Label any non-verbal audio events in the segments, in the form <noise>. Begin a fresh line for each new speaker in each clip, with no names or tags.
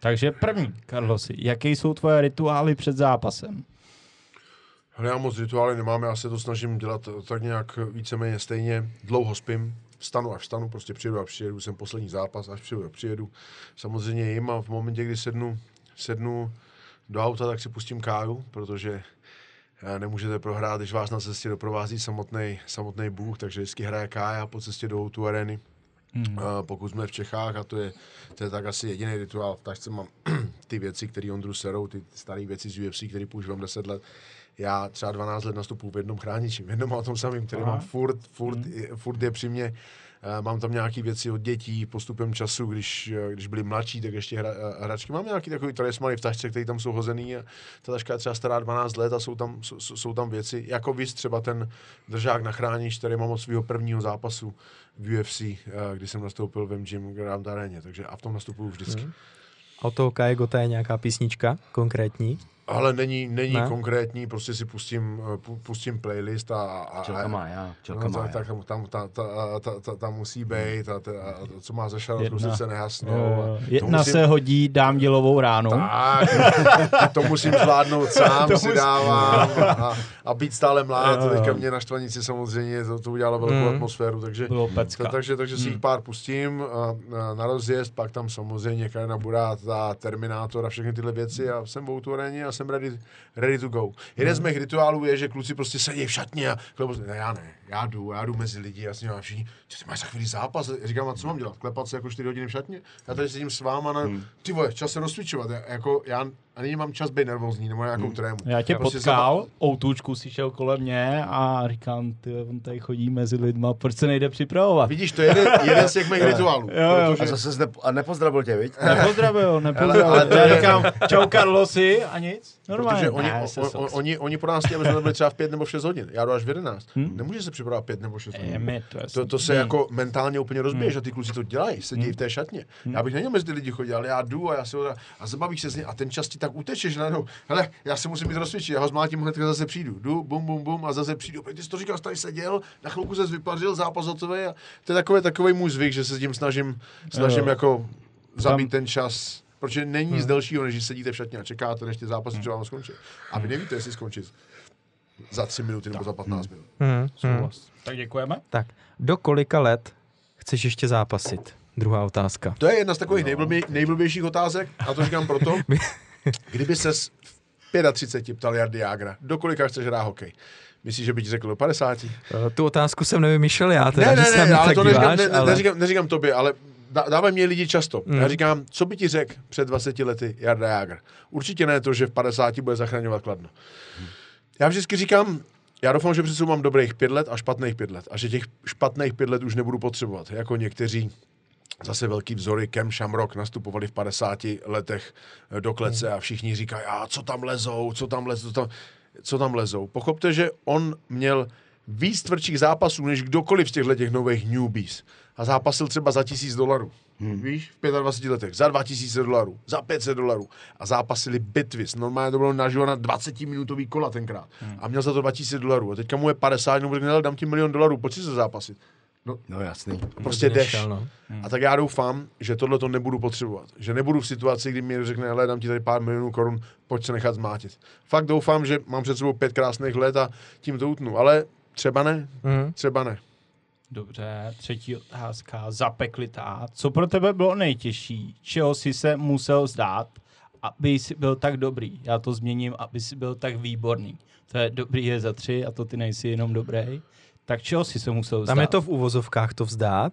Takže první, Carlosi, jaké jsou tvoje rituály před zápasem?
Ale já moc rituály nemám, já se to snažím dělat tak nějak víceméně stejně. Dlouho spím, vstanu až vstanu, prostě přijedu a přijedu, jsem poslední zápas, až přijedu a přijedu. Samozřejmě jim a v momentě, kdy sednu, sednu do auta, tak si pustím káru, protože eh, nemůžete prohrát, když vás na cestě doprovází samotný, samotný Bůh, takže vždycky hraje kája po cestě do tu areny. Hmm. Pokud jsme v Čechách, a to je, to je tak asi jediný rituál, v tašce mám <clears throat> ty věci, které Ondru serou, ty staré věci z UFC, které používám 10 let, já třeba 12 let nastupuji v jednom chrániči, v jednom a tom samém, který Aha. mám furt, furt, hmm. furt je při mně. Uh, mám tam nějaké věci od dětí postupem času, když, uh, když byli mladší, tak ještě hra, uh, hračky. Mám nějaký takový talismany v tašce, které tam jsou hozený a ta taška je třeba stará 12 let a jsou tam, jsou, jsou tam věci, jako víc třeba ten držák na chránič, který mám od svého prvního zápasu v UFC, kdy jsem nastoupil v MGM Grand Areně, takže a v tom nastupuju vždycky. Hmm.
A od toho Kaje Gota je nějaká písnička konkrétní?
Ale není, není ne? konkrétní, prostě si pustím, pustím playlist a... a
Čelka má, já. Čelka
no,
má,
tak, tam, tam, ta, ta, ta, ta, ta, musí být a, ta, a co má za šarot, se nehasnou.
Jedna musím, se hodí, dám dělovou ránu.
Tak, <laughs> to musím zvládnout <laughs> sám, to si musím. dávám a, a být stále mlád. Teďka mě na štvanici samozřejmě to, to udělalo velkou hmm. atmosféru, takže,
to,
takže, takže si jich hmm. pár pustím a, a na rozjezd, pak tam samozřejmě Karina Burát a Terminátor a všechny tyhle věci a jsem v a jsem ready, ready to go. Jeden z mých rituálů je, že kluci prostě sedí v šatně a klepu, ne, já ne, já jdu, já jdu mezi lidi, já s nimi všichni, ty máš za chvíli zápas, já říkám, a co mám dělat, klepat se jako 4 hodiny v šatně? Já tady sedím s váma na, hmm. ty vole, čas se rozcvičovat, já, jako, já a nyní mám čas být nervózní, nebo nějakou hmm. trému.
Já tě já prostě potkal, zaba... outučku si šel kolem mě a říkám, ty, on tady chodí mezi lidma, proč se nejde připravovat?
Vidíš, to je jeden, jeden z těch mých <laughs> rituálů.
Jo, jo. Protože... A zase ne, a nepozdravil tě, viď?
Nepozdravil, nepozdravil. ale, ale já říkám, čau Carlosi a nic. Normálně.
Protože oni, ne, o, o, oni, oni po nás chtějí, aby jsme byli třeba v pět nebo v šest hodin. Já jdu až v jedenáct. Hmm? Nemůže se připravovat pět nebo šest hodin. Je, to, to, to, se jako mentálně úplně rozbije, hmm. že ty kluci to dělají, sedí hmm. v té šatně. Hmm. Já bych neměl mezi ty lidi chodil, ale já jdu a já se a zabavíš se z něj a ten čas ti tak uteče, že najednou, hele, já se musím být rozcvičit, já ho zmlátím hned, zase přijdu. Jdu, bum, bum, bum a zase přijdu. Ty jsi to říkal, tady seděl, na chvilku se vypařil, zápas hotový a to je takový, takový můj zvyk, že se s tím snažím, snažím jako zabít ten čas Protože není nic hmm. delšího, než že sedíte v šatně a čekáte, než ty zápasy hmm. třeba skončí. A vy nevíte, jestli skončit za tři minuty nebo za 15 minut. Hmm.
Hmm. Tak děkujeme.
Tak, do kolika let chceš ještě zápasit? Druhá otázka.
To je jedna z takových no. nejblbě, nejblbějších otázek a to říkám proto, kdyby se v 35 ptal Jardy Jágra, do kolika chceš hrát hokej? Myslíš, že by ti řekl do 50?
Eh, tu otázku jsem nevymýšlel já, teda,
ne, ne, ne,
ne
ale to neříkám, ne, ale... neříkám, neříkám tobě, ale dávají mě lidi často. Mm. Já říkám, co by ti řekl před 20 lety Jarda Jágr? Určitě ne to, že v 50 bude zachraňovat Kladno. Mm. Já vždycky říkám, já doufám, že před mám dobrých pět let a špatných pět let. A že těch špatných pět let už nebudu potřebovat. Jako někteří zase velký vzory, Kem Shamrock nastupovali v 50 letech do klece mm. a všichni říkají, a co tam lezou, co tam lezou, co tam, co tam lezou. Pochopte, že on měl víc tvrdších zápasů než kdokoliv z těchto těch nových newbies a zápasil třeba za tisíc dolarů. Hmm. Víš, v 25 letech, za 2000 dolarů, za 500 dolarů. A zápasili bitvy. Normálně to bylo naživo na 20-minutový kola tenkrát. Hmm. A měl za to 2000 dolarů. A teďka mu je 50, nebo řekne, dám ti milion dolarů, pojď si se zápasit.
No, no jasný.
Prostě jdeš. No. Hmm. A tak já doufám, že tohle to nebudu potřebovat. Že nebudu v situaci, kdy mi řekne, ale dám ti tady pár milionů korun, pojď se nechat zmátit. Fakt doufám, že mám před sebou pět krásných let a tím to utnu. Ale třeba ne, hmm. třeba ne.
Dobře, třetí otázka, zapeklitá. Co pro tebe bylo nejtěžší? Čeho jsi se musel zdát, aby jsi byl tak dobrý? Já to změním, aby jsi byl tak výborný. To je dobrý je za tři a to ty nejsi jenom dobrý. Tak čeho jsi se musel vzdát?
Tam je to v uvozovkách to vzdát,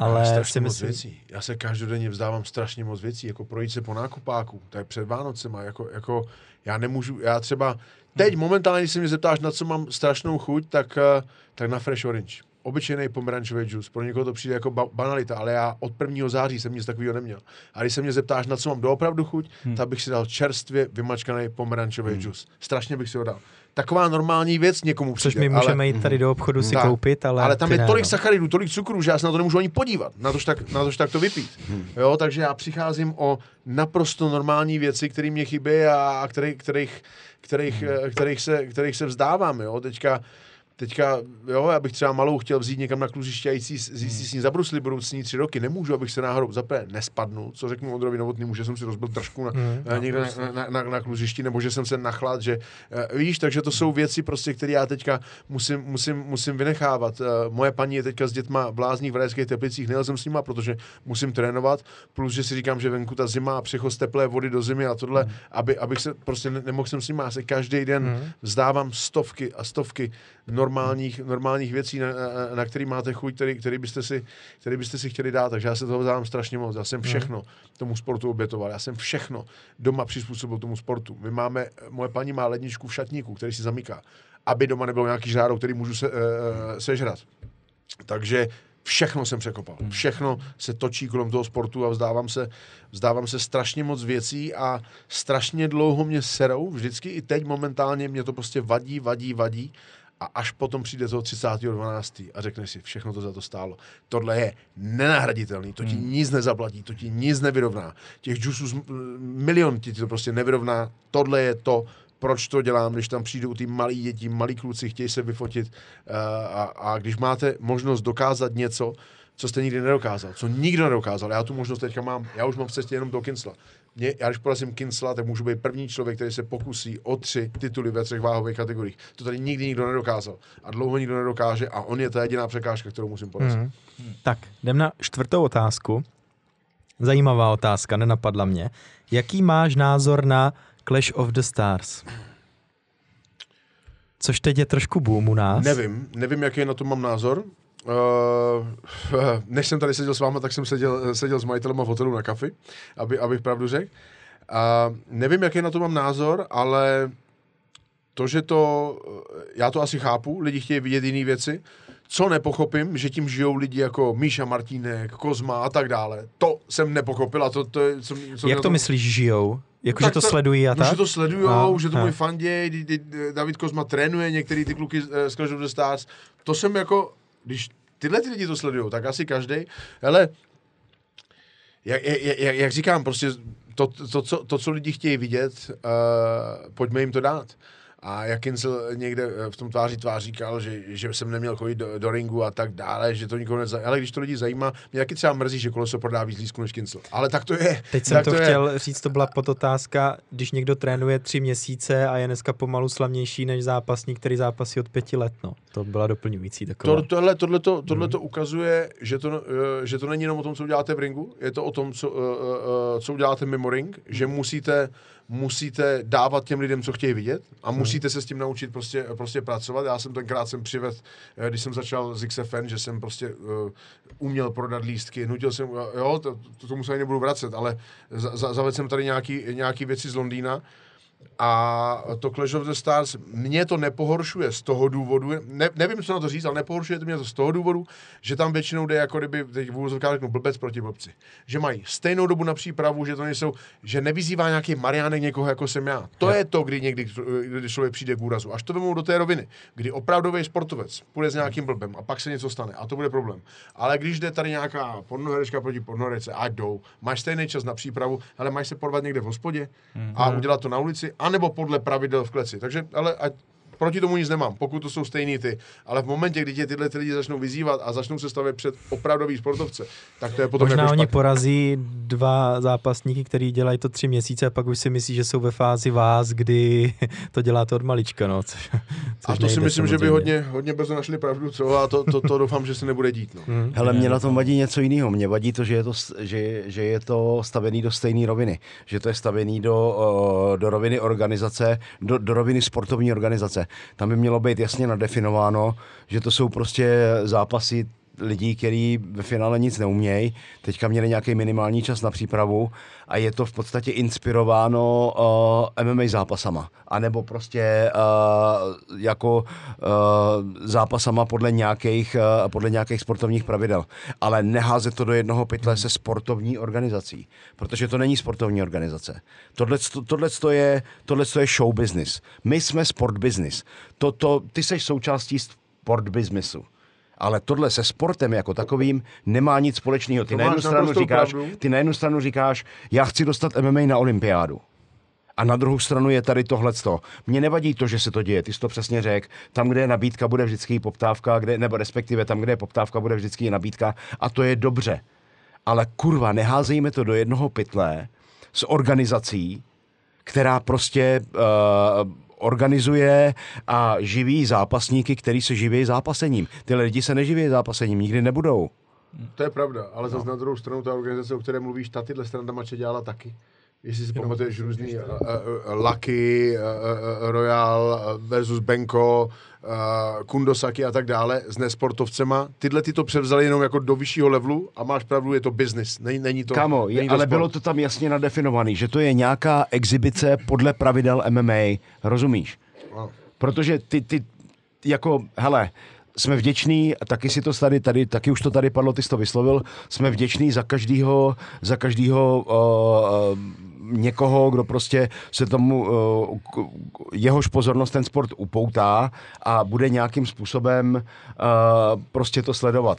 ale
já si myslím... věcí. Já se každodenně vzdávám strašně moc věcí, jako projít se po nákupáku, tak před Vánocema, jako, jako já nemůžu, já třeba, teď momentálně, když se mě zeptáš, na co mám strašnou chuť, tak, eh, tak na Fresh Orange obyčejný pomerančový džus. Pro někoho to přijde jako banalita, ale já od 1. září jsem nic takového neměl. A když se mě zeptáš, na co mám doopravdu chuť, hmm. tak bych si dal čerstvě vymačkaný pomerančový hmm. džus. Strašně bych si ho dal. Taková normální věc někomu přijde.
Což my můžeme ale, jít tady do obchodu si da, koupit, ale...
Ale tam je tolik no. sacharidů, tolik cukru, že já se na to nemůžu ani podívat, na tož tak, na tož tak to vypít. Hmm. Jo, takže já přicházím o naprosto normální věci, které mě chybí a kterých, kterých, kterých, kterých, se, kterých se vzdávám. Jo. Teďka teďka, jo, já bych třeba malou chtěl vzít někam na kluziště a jít si, jít si s ní zabruslit budoucí tři roky. Nemůžu, abych se náhodou zapé nespadnu, co řeknu Ondrovi Novotnému, že jsem si rozbil držku na,
Mm,
někde na, na, na, na, kluzišti, nebo že jsem se nachlad, že uh, víš, takže to jsou věci prostě, které já teďka musím, musím, musím vynechávat. Uh, moje paní je teďka s dětma blázní v Rajských teplicích, nejel jsem s nima, protože musím trénovat, plus, že si říkám, že venku ta zima a přechod z teplé vody do zimy a tohle, mm. aby, abych se prostě ne, nemohl jsem s nima, já se každý den
Mm.
vzdávám stovky a stovky normálních, normálních věcí, na, na, na který máte chuť, který, který, byste si, který byste si chtěli dát, takže já se toho vzdávám strašně moc. Já jsem všechno tomu sportu obětoval, já jsem všechno doma přizpůsobil tomu sportu. My máme, moje paní má ledničku v šatníku, který si zamyká, aby doma nebylo nějaký žáro, který můžu se, uh, sežrat. Takže všechno jsem překopal. Všechno se točí kolem toho sportu a vzdávám se, vzdávám se strašně moc věcí a strašně dlouho mě serou, vždycky i teď momentálně mě to prostě vadí, vadí, vadí a až potom přijde toho 30.12. a řekneš si, všechno to za to stálo. Tohle je nenahraditelný, to ti hmm. nic nezaplatí, to ti nic nevyrovná. Těch džusů milion ti to prostě nevyrovná. Tohle je to, proč to dělám, když tam přijdu ty malí děti, malí kluci, chtějí se vyfotit uh, a, a když máte možnost dokázat něco, co jste nikdy nedokázal, co nikdo nedokázal. Já tu možnost teďka mám, já už mám v cestě jenom do Kincla. Mě, já když porazím Kincla, tak můžu být první člověk, který se pokusí o tři tituly ve třech váhových kategoriích. To tady nikdy nikdo nedokázal. A dlouho nikdo nedokáže a on je ta jediná překážka, kterou musím porazit.
Mm. Tak, jdem na čtvrtou otázku. Zajímavá otázka, nenapadla mě. Jaký máš názor na Clash of the Stars? Což teď je trošku boom u nás.
Nevím, nevím, jaký na to mám názor. Uh, <laughs> než jsem tady seděl s váma, tak jsem seděl, seděl s majitelem v hotelu na kafi, aby, abych pravdu řekl. Uh, nevím, jaký na to mám názor, ale to, že to, já to asi chápu, lidi chtějí vidět jiné věci, co nepochopím, že tím žijou lidi jako Míša Martínek, Kozma a tak dále. To jsem nepochopil a to, to je... Co, co
Jak to myslíš, žijou? Jako, že
Tak
to, sledují a
No,
tak?
že to sledujou,
A,
že to můj fanděj, David Kozma trénuje některý ty kluky z- z Clash of the Stars. To jsem jako, když tyhle ty lidi to sledují, tak asi každý. Ale jak, jak, jak, říkám, prostě to, to, co, to, co lidi chtějí vidět, uh, pojďme jim to dát. A jak Kincel někde eh, v tom tváří tvář říkal, že, že jsem neměl chodit do, do ringu a tak dále, že to nikoho nezajímá. Ale když to lidi zajímá, mě taky třeba mrzí, že koleso prodá víc lístků než Kincel. Ale tak to je.
Teď jsem
tak
to
je.
chtěl říct, to byla podotázka, když někdo trénuje tři měsíce a je dneska pomalu slavnější než zápasník, který zápasí od pěti let. No. To byla doplňující taková.
To, tohle, tohle, to, tohle to ukazuje, že to, eh, že to není jenom o tom, co uděláte v ringu, je to o tom, co, eh, co uděláte mimo ring, že musíte, musíte dávat těm lidem, co chtějí vidět a musíte se s tím naučit prostě, prostě pracovat. Já jsem tenkrát jsem přived, eh, když jsem začal z XFN, že jsem prostě uh, uměl prodat lístky, nutil jsem, jo, to, to tomu se ani nebudu vracet, ale za, za, zavedl jsem tady nějaký, nějaký věci z Londýna, a to Clash of the Stars mě to nepohoršuje z toho důvodu, ne, nevím, co na to říct, ale nepohoršuje to mě to z toho důvodu, že tam většinou jde jako kdyby, teď v úvozovkách řeknu, blbec proti blbci. Že mají stejnou dobu na přípravu, že to nejsou, že nevyzývá nějaký Mariánek někoho, jako jsem já. To je to, kdy někdy, kdy člověk přijde k úrazu. Až to vemou do té roviny, kdy opravdový sportovec půjde s nějakým blbem a pak se něco stane a to bude problém. Ale když jde tady nějaká pornoherečka proti pornoherečce, ať jdou, máš stejný čas na přípravu, ale máš se porvat někde v hospodě a udělat to na ulici, anebo podle pravidel v kleci. Takže, ale ať, proti tomu nic nemám, pokud to jsou stejný ty. Ale v momentě, kdy tě tyhle ty lidi začnou vyzývat a začnou se stavět před opravdový sportovce, tak to je potom
Možná
jako
oni
špatně.
porazí dva zápasníky, který dělají to tři měsíce a pak už si myslí, že jsou ve fázi vás, kdy <laughs> to děláte od malička, no. Což,
A
což
to si myslím, že by
samozřejmě.
hodně, hodně brzo našli pravdu, co? A to, to, to doufám, že se nebude dít. No.
Mhm.
Hele, mě na tom vadí něco jiného. Mě vadí to, že je to, že, že je to stavený do stejné roviny. Že to je stavený do, eh, do roviny organizace, do, do roviny sportovní organizace. Tam by mělo být jasně nadefinováno, že to jsou prostě zápasy lidí, kteří ve finále nic neumějí, teďka měli nějaký minimální čas na přípravu a je to v podstatě inspirováno uh, MMA zápasama. A nebo prostě uh, jako uh, zápasama podle nějakých, uh, podle nějakých sportovních pravidel. Ale neházet to do jednoho pytle se sportovní organizací, protože to není sportovní organizace. Tohle, tohle, je, je show business. My jsme sport business. To, to, ty jsi součástí sport businessu. Ale tohle se sportem jako takovým nemá nic společného. Ty
To
na jednu stranu říkáš,
pravdu.
ty na jednu stranu říkáš, já chci dostat MMA na olympiádu. A na druhou stranu je tady tohleto. Mně nevadí to, že se to děje, ty jsi to přesně řekl. Tam, kde je nabídka, bude vždycky poptávka, kde, nebo respektive tam, kde je poptávka, bude vždycky nabídka a to je dobře. Ale kurva, neházejme to do jednoho pytle s organizací, která prostě uh, organizuje a živí zápasníky, který se živí zápasením. Tyhle lidi se neživí zápasením, nikdy nebudou.
To je pravda, ale zase na druhou stranu ta organizace, o které mluvíš, ta tyhle strana mače dělala taky. Jestli si pamatuješ různý uh, uh, Lucky, uh, uh, Royal versus Benko, uh, Kundosaki a tak dále s nesportovcema. Tyhle ty to převzali jenom jako do vyššího levelu a máš pravdu, je to business. Není, není to,
Kamo,
není to
ale
sport.
bylo to tam jasně nadefinovaný, že to je nějaká exibice podle pravidel MMA, rozumíš?
Ano.
Protože ty, ty, jako, hele, jsme vděční, a taky si to tady, tady, taky už to tady padlo, ty jsi to vyslovil, jsme vděční za každýho, za každýho uh, uh, někoho, kdo prostě se tomu, k- jehož pozornost ten sport upoutá a bude nějakým způsobem uh, prostě to sledovat.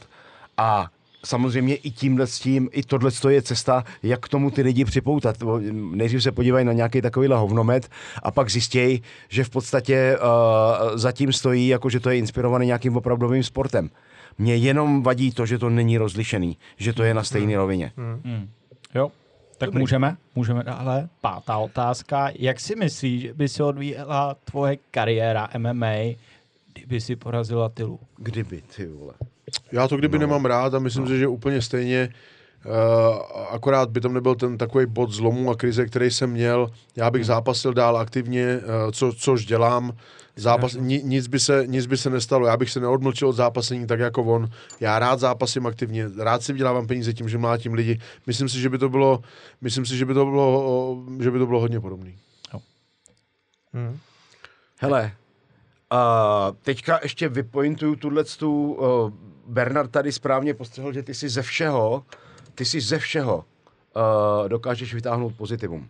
A samozřejmě i tímhle s tím, i tohle je cesta, jak k tomu ty lidi připoutat. Nejdřív se podívají na nějaký takovýhle hovnomet a pak zjistějí, že v podstatě uh, zatím stojí, jako že to je inspirovaný nějakým opravdovým sportem. Mně jenom vadí to, že to není rozlišený, že to je na stejné rovině.
Hmm. Jo, tak Dobrý. můžeme, můžeme dále. Pátá otázka. Jak si myslíš, že by se odvíjela tvoje kariéra MMA, kdyby si porazila Tylu?
Kdyby, ty vole.
Já to kdyby no. nemám rád a myslím no. si, že úplně stejně Uh, akorát by tam nebyl ten takový bod zlomu a krize, který jsem měl. Já bych zápasil dál aktivně, uh, co, což dělám. Zápas, ni, nic, by se, nic by se nestalo. Já bych se neodmlčil od zápasení tak jako on. Já rád zápasím aktivně, rád si vydělávám peníze tím, že mlátím lidi. Myslím si, že by to bylo, myslím si, že by to bylo, že by to bylo hodně podobné.
Hmm.
Hele, uh, teďka ještě vypointuju tuhle tu, uh, Bernard tady správně postřehl, že ty si ze všeho, ty si ze všeho uh, dokážeš vytáhnout pozitivum.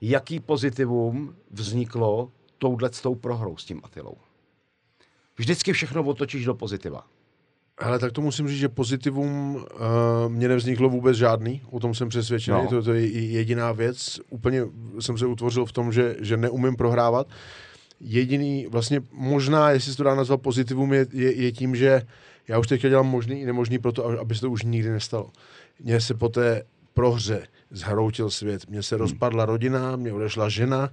Jaký pozitivum vzniklo touhle tou prohrou s tím Atilou? Vždycky všechno otočíš do pozitiva.
Ale tak to musím říct, že pozitivum uh, mě nevzniklo vůbec žádný, o tom jsem přesvědčený,
No.
no. to, to je jediná věc. Úplně jsem se utvořil v tom, že, že neumím prohrávat. Jediný, vlastně možná, jestli se to dá nazvat pozitivum, je, je, je tím, že já už teďka dělám možný i nemožný pro to, aby se to už nikdy nestalo. Mně se po té prohře zhroutil svět, mně se rozpadla rodina, mě odešla žena,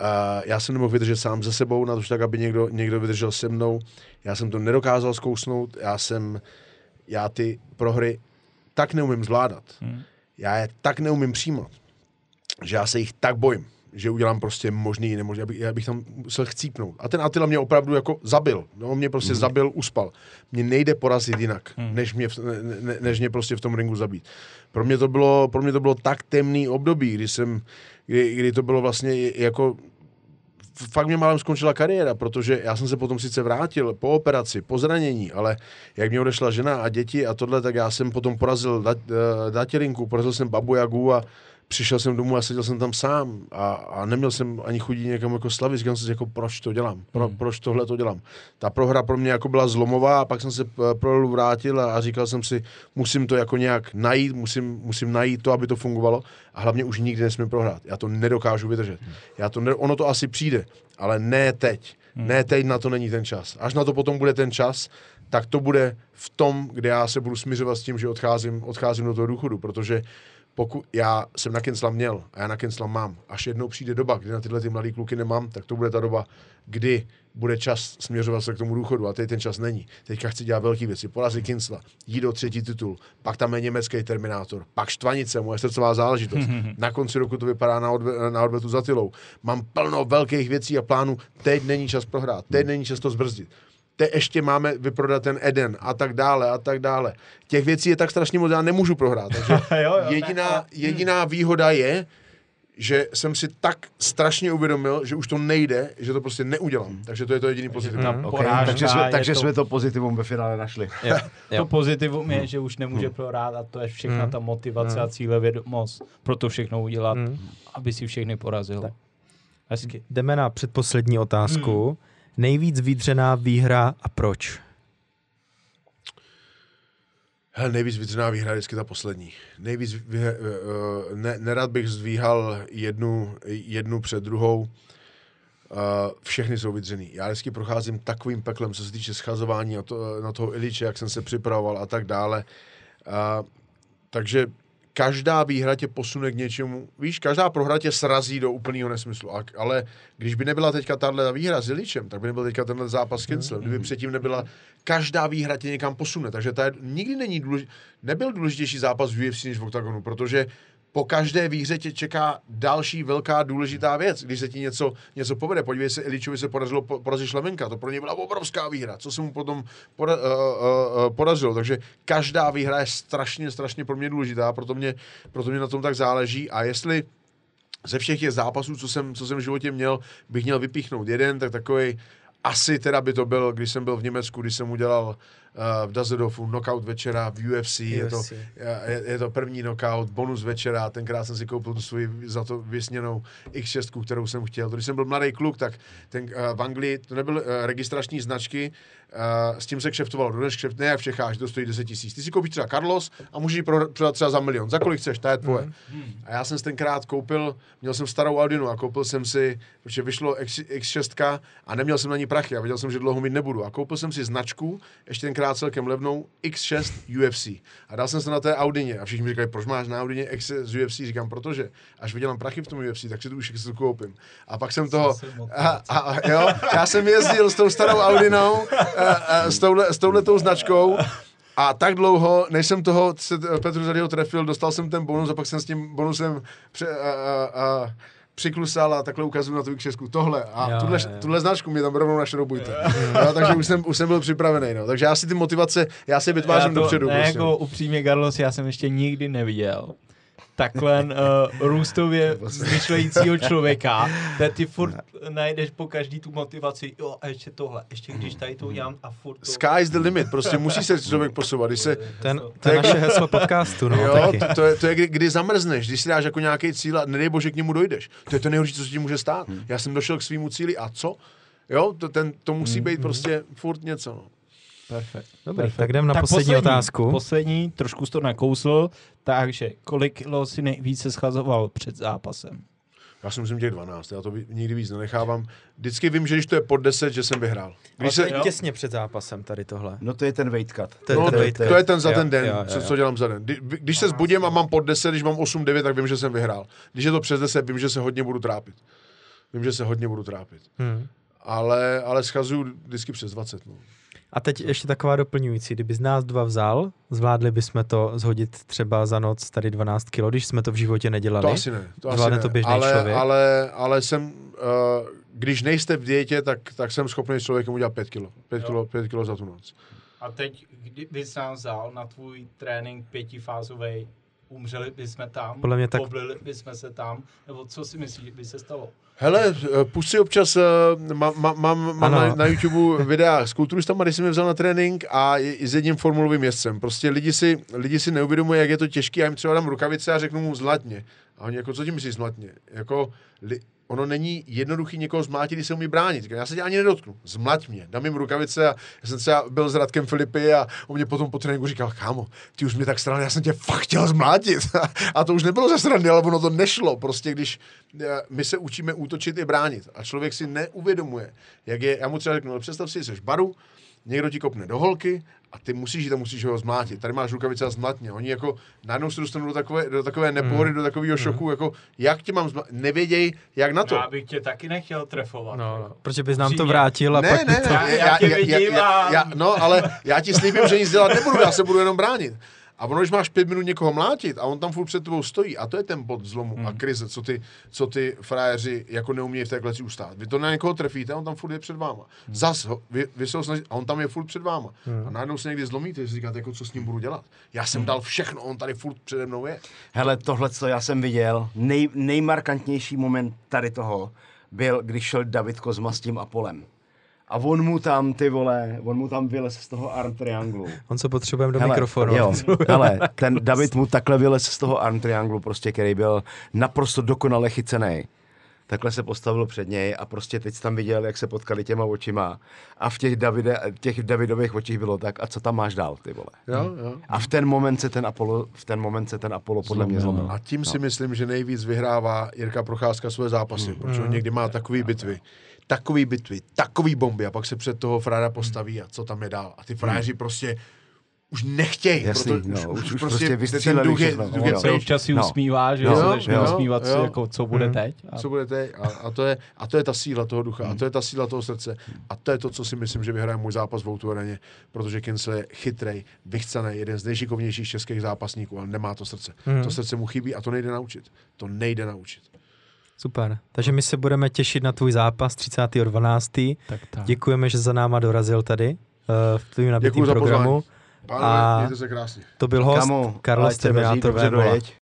Uh, já jsem nemohl vydržet sám ze sebou, na to tak, aby někdo, někdo vydržel se mnou. Já jsem to nedokázal zkousnout, já jsem, já ty prohry tak neumím zvládat. Hmm. Já je tak neumím přijímat, že já se jich tak bojím, že udělám prostě možný nemožný, já bych, já bych tam musel chcípnout. A ten Attila mě opravdu jako zabil. No, on mě prostě hmm. zabil, uspal. Mě nejde porazit jinak, hmm. než, mě ne, ne, než mě prostě v tom ringu zabít. Pro mě to bylo, pro mě to bylo tak temný období, kdy jsem, kdy, kdy to bylo vlastně jako fakt mě málem skončila kariéra, protože já jsem se potom sice vrátil po operaci, po zranění, ale jak mě odešla žena a děti a tohle, tak já jsem potom porazil dat, uh, datělinku, porazil jsem babu Jagu a přišel jsem domů a seděl jsem tam sám a, a neměl jsem ani chudí někam jako slavit, říkal jsem si, jako proč to dělám, Pro, hmm. proč tohle to dělám. Ta prohra pro mě jako byla zlomová a pak jsem se eh, pro vrátil a, a říkal jsem si, musím to jako nějak najít, musím, musím najít to, aby to fungovalo a hlavně už nikdy nesmím prohrát. Já to nedokážu vydržet. Já to ne, ono to asi přijde, ale ne teď. Hmm. Ne teď na to není ten čas. Až na to potom bude ten čas, tak to bude v tom, kde já se budu směřovat s tím, že odcházím, odcházím do toho důchodu, protože pokud já jsem na Kensla měl a já na Kensla mám, až jednou přijde doba, kdy na tyhle ty mladé kluky nemám, tak to bude ta doba, kdy bude čas směřovat se k tomu důchodu a teď ten čas není. Teďka chci dělat velké věci, porazit Kinsla, jít do třetí titul, pak tam je německý Terminátor, pak Štvanice, moje srdcová záležitost. <laughs> na konci roku to vypadá na, odve, na odvetu za Tylou. Mám plno velkých věcí a plánů, teď není čas prohrát, teď není čas to zbrzdit te ještě máme vyprodat ten Eden a tak dále a tak dále. Těch věcí je tak strašně moc, já nemůžu prohrát. Takže <laughs>
jo, jo,
jediná, jediná výhoda je, že jsem si tak strašně uvědomil, že už to nejde, že to prostě neudělám. Takže to je to jediný pozitivum. Mm.
porážka
Okay, takže jsme, takže
to-
jsme to pozitivum ve finále našli.
Jo, <laughs>
To
jo.
pozitivum je, že už nemůže prohrát a to je všechna ta motivace a cílevědomost pro to všechno udělat, aby si všechny porazil. Hezky.
Jdeme na předposlední otázku. Nejvíc výdřená výhra a proč?
Hele, nejvíc vytržená výhra je vždycky ta poslední. Nejvíc, vy, uh, ne, nerad bych zdvíhal jednu, jednu před druhou. Uh, všechny jsou vydřený. Já vždycky procházím takovým peklem, co se týče schazování na, to, na toho Iliče, jak jsem se připravoval a tak dále. Takže každá výhra tě posune k něčemu, víš, každá prohra tě srazí do úplného nesmyslu, a, ale když by nebyla teďka tahle výhra s Iličem, tak by nebyl teďka tenhle zápas s Kinslem, kdyby předtím nebyla, každá výhra tě někam posune, takže to je, nikdy není důležitý, nebyl důležitější zápas v UFC než v OKTAGONu, protože po každé výhře tě čeká další velká důležitá věc, když se ti něco, něco povede. Podívej se, Iličovi se podařilo po- porazit Šlemenka, to pro něj byla obrovská výhra, co se mu potom poda, uh, uh, uh, podařilo. Takže každá výhra je strašně, strašně pro mě důležitá, proto mě, proto mě na tom tak záleží. A jestli ze všech těch zápasů, co jsem, co jsem v životě měl, bych měl vypíchnout jeden, tak takový asi teda by to byl, když jsem byl v Německu, když jsem udělal uh, v Dazedofu knockout večera v UFC, Je, to,
UFC.
je, je to první knockout, bonus večera, tenkrát jsem si koupil tu svoji za to vysněnou X6, kterou jsem chtěl. Když jsem byl mladý kluk, tak ten, uh, v Anglii to nebyly uh, registrační značky, s tím se kšeftovalo, dodnes kšeft, ne jak v Čechách, že to stojí 10 tisíc. Ty si koupíš třeba Carlos a můžeš ji pro- prodat třeba za milion, za kolik chceš, ta je tvoje. A já jsem si tenkrát koupil, měl jsem starou Audinu a koupil jsem si, protože vyšlo X, X6 a neměl jsem na ní prachy a věděl jsem, že dlouho mít nebudu. A koupil jsem si značku, ještě tenkrát celkem levnou, X6 UFC. A dal jsem se na té Audině a všichni mi říkali, proč máš na Audině X z UFC? Říkám, protože až vydělám prachy v tom UFC, tak si tu už X koupím. A pak jsem toho, a, a, a, jo, já jsem jezdil s tou starou Audinou, a, a, s, touhle, s touhletou značkou a tak dlouho, než jsem toho Petru Zadyho trefil, dostal jsem ten bonus a pak jsem s tím bonusem pře, a, a, a, přiklusal a takhle ukazuju na tu X6. Tohle. A
Jo,
tuhle,
jo,
tuhle značku mi tam rovnou našroubujte. Jo, takže už jsem, už jsem byl připravený. No. Takže já si ty motivace, já si vytvářím dopředu.
Ne,
prostě.
jako upřímně, Carlos, já jsem ještě nikdy neviděl takhle uh, růstově <laughs> zmyšlejícího člověka, kde ty furt najdeš po každý tu motivaci, jo, a ještě tohle, ještě když tady to udělám a furt to...
Sky's the limit, prostě musí se člověk posouvat. Když se,
Ten, to je naše heslo podcastu, no,
jo,
taky.
to, to, je, to je, kdy, kdy zamrzneš, když si dáš jako nějaký cíl a nedej bože k němu dojdeš. To je to nejhorší, co se ti může stát. Já jsem došel k svýmu cíli a co? Jo, to, ten, to musí být prostě furt něco. No.
Perfekt.
Dobrý, tak jdem na poslední otázku.
Poslední, trošku jsi to nakousl, takže kolik kilo si nejvíce schazoval před zápasem?
Já si myslím těch 12, já to nikdy víc nenechávám. Vždycky vím, že když to je pod 10, že jsem vyhrál.
Ale
Když
to
se,
je těsně před zápasem tady tohle.
No to je ten weight cut.
To je
no,
ten
to,
weight
to
cut.
je ten za
Jo,
ten den,
jo, jo,
co,
jo.
co dělám za den. Kdy- Když se zbudím a mám pod 10, když mám 8-9, tak vím, že jsem vyhrál. Když je to přes 10, vím, že se hodně budu trápit. Vím, že se hodně budu trápit.
Hmm.
Ale, ale schazuju vždycky přes 20. No.
A teď ještě taková doplňující. Kdyby z nás dva vzal, zvládli bychom to zhodit třeba za noc tady 12 kilo, když jsme to v životě nedělali.
To asi ne. To asi
Zvládne
ne.
to běžný
ale,
člověk?
Ale, ale jsem, uh, když nejste v dietě, tak, tak jsem schopný s člověkem udělat 5 kilo. 5
Jo.
kilo, 5 kilo za tu noc.
A teď, kdyby jsi nám vzal na tvůj trénink pětifázový, umřeli bychom tam,
Podle mě tak-
poblili bychom se tam, nebo co si myslíš, že by se stalo?
Hele, eh, puść si občas, mám, mám, mám
Ano.
na, na YouTube videa s kulturistama, když jsem je vzal na trénink a i, i s jedním formulovým jezdcem. Prostě lidi si, lidi si neuvědomují, jak je to těžké. Já jim třeba dám rukavice a řeknu mu zlatně. A oni jako, co tím myslíš zlatně? Jako, li, ono není jednoduchý někoho zmlátit, když se umí bránit. Já se tě ani nedotknu. Zmlať mě, dám jim rukavice a já jsem třeba byl s Radkem Filipy a on mě potom po tréninku říkal, kámo, ty už mě tak strany, já jsem tě fakt chtěl zmlátit. <laughs> a to už nebylo ze strany, ale ono to nešlo. Prostě když eh, my se učíme útočit i bránit a člověk si neuvědomuje, jak je, já mu třeba řeknu, "Ale představ si, jsi v baru, někdo ti kopne do holky a ty musíš jít a musíš ho zmlátit. Tady máš rukavice a zmlatně. Oni jako najednou se dostanou do takové, do takové nepohody, do takového šoku, jako jak tě mám zmlátit, nevědějí, jak na to.
Já bych tě taky nechtěl trefovat.
No,
jako.
no, protože bys nám to vrátil a
ne,
pak
ne,
by to...
ne,
Já- já tě vidím a-
já, no, ale já ti slíbím, že nic dělat nebudu, já se budu jenom bránit. A ono, když máš pět minut někoho mlátit a on tam furt před tebou stojí, a to je ten bod zlomu
Hmm.
a krize, co ty, co ty frajeři jako neumějí v té kleci ustát. Vy to na někoho trefíte a on tam furt je před váma.
Hmm.
Zas ho, vy, vy se ho snažíte, a on tam je furt před váma. A najednou se někdy zlomíte, si říkáte, jako, co s ním budu dělat. Já jsem
Hmm.
dal všechno, on tady furt přede mnou je.
Hele, tohle, co já jsem viděl, nej, nejmarkantnější moment tady toho byl, když šel David Kozma s tím Apolem. A on mu tam, ty vole, on mu tam vylez z toho arm trianglu.
On co potřebujeme do
Hele,
mikrofonu.
Jo, <laughs> hele, ten David mu takhle vylez z toho arm trianglu, prostě, který byl naprosto dokonale chycený. takhle se postavil před něj a prostě teď tam viděl, jak se potkali těma očima a v těch, Davide, těch Davidových očích bylo tak, a co tam máš dál, ty vole.
Jo, jo.
A v ten moment se ten Apollo, v ten moment se ten Apollo podle mě
Zlomil,
zlomil.
A tím si myslím, že nejvíc vyhrává Jirka Procházka svoje zápasy,
Hmm.
protože on někdy má takové bitvy, takové bitvy, takový bomby a pak se před toho frára postaví a co tam je dál. A ty fráři prostě už nechtějí.
Hmm. Jasný,
proto,
no, už- už prostě
prostě ten duch je, duch
no,
je
se
pryč.
občas si
No.
usmívá, že
No,
jo,
jo,
začne
jo,
usmívat si,
jo.
jako co bude teď. A
co bude teď. A, a, to je, a to je ta síla toho ducha, a to je ta síla toho srdce. A to je to, co si myslím, že vyhraje můj zápas v Outu Areně, protože Kinsle je chytrej, vychcaný, jeden z nejšikovnějších českých zápasníků, ale nemá to srdce. To srdce mu chybí a to nejde naučit. To nejde naučit.
Super. Takže my se budeme těšit na tvůj zápas 30.12.
tak, tak.
Děkujeme, že za náma dorazil tady uh, v tvým nabitým
Děkuji za
programu.
pozvání. Pánové,
A-
mějte se krásně.
To byl host
Kamo,
Carlos
se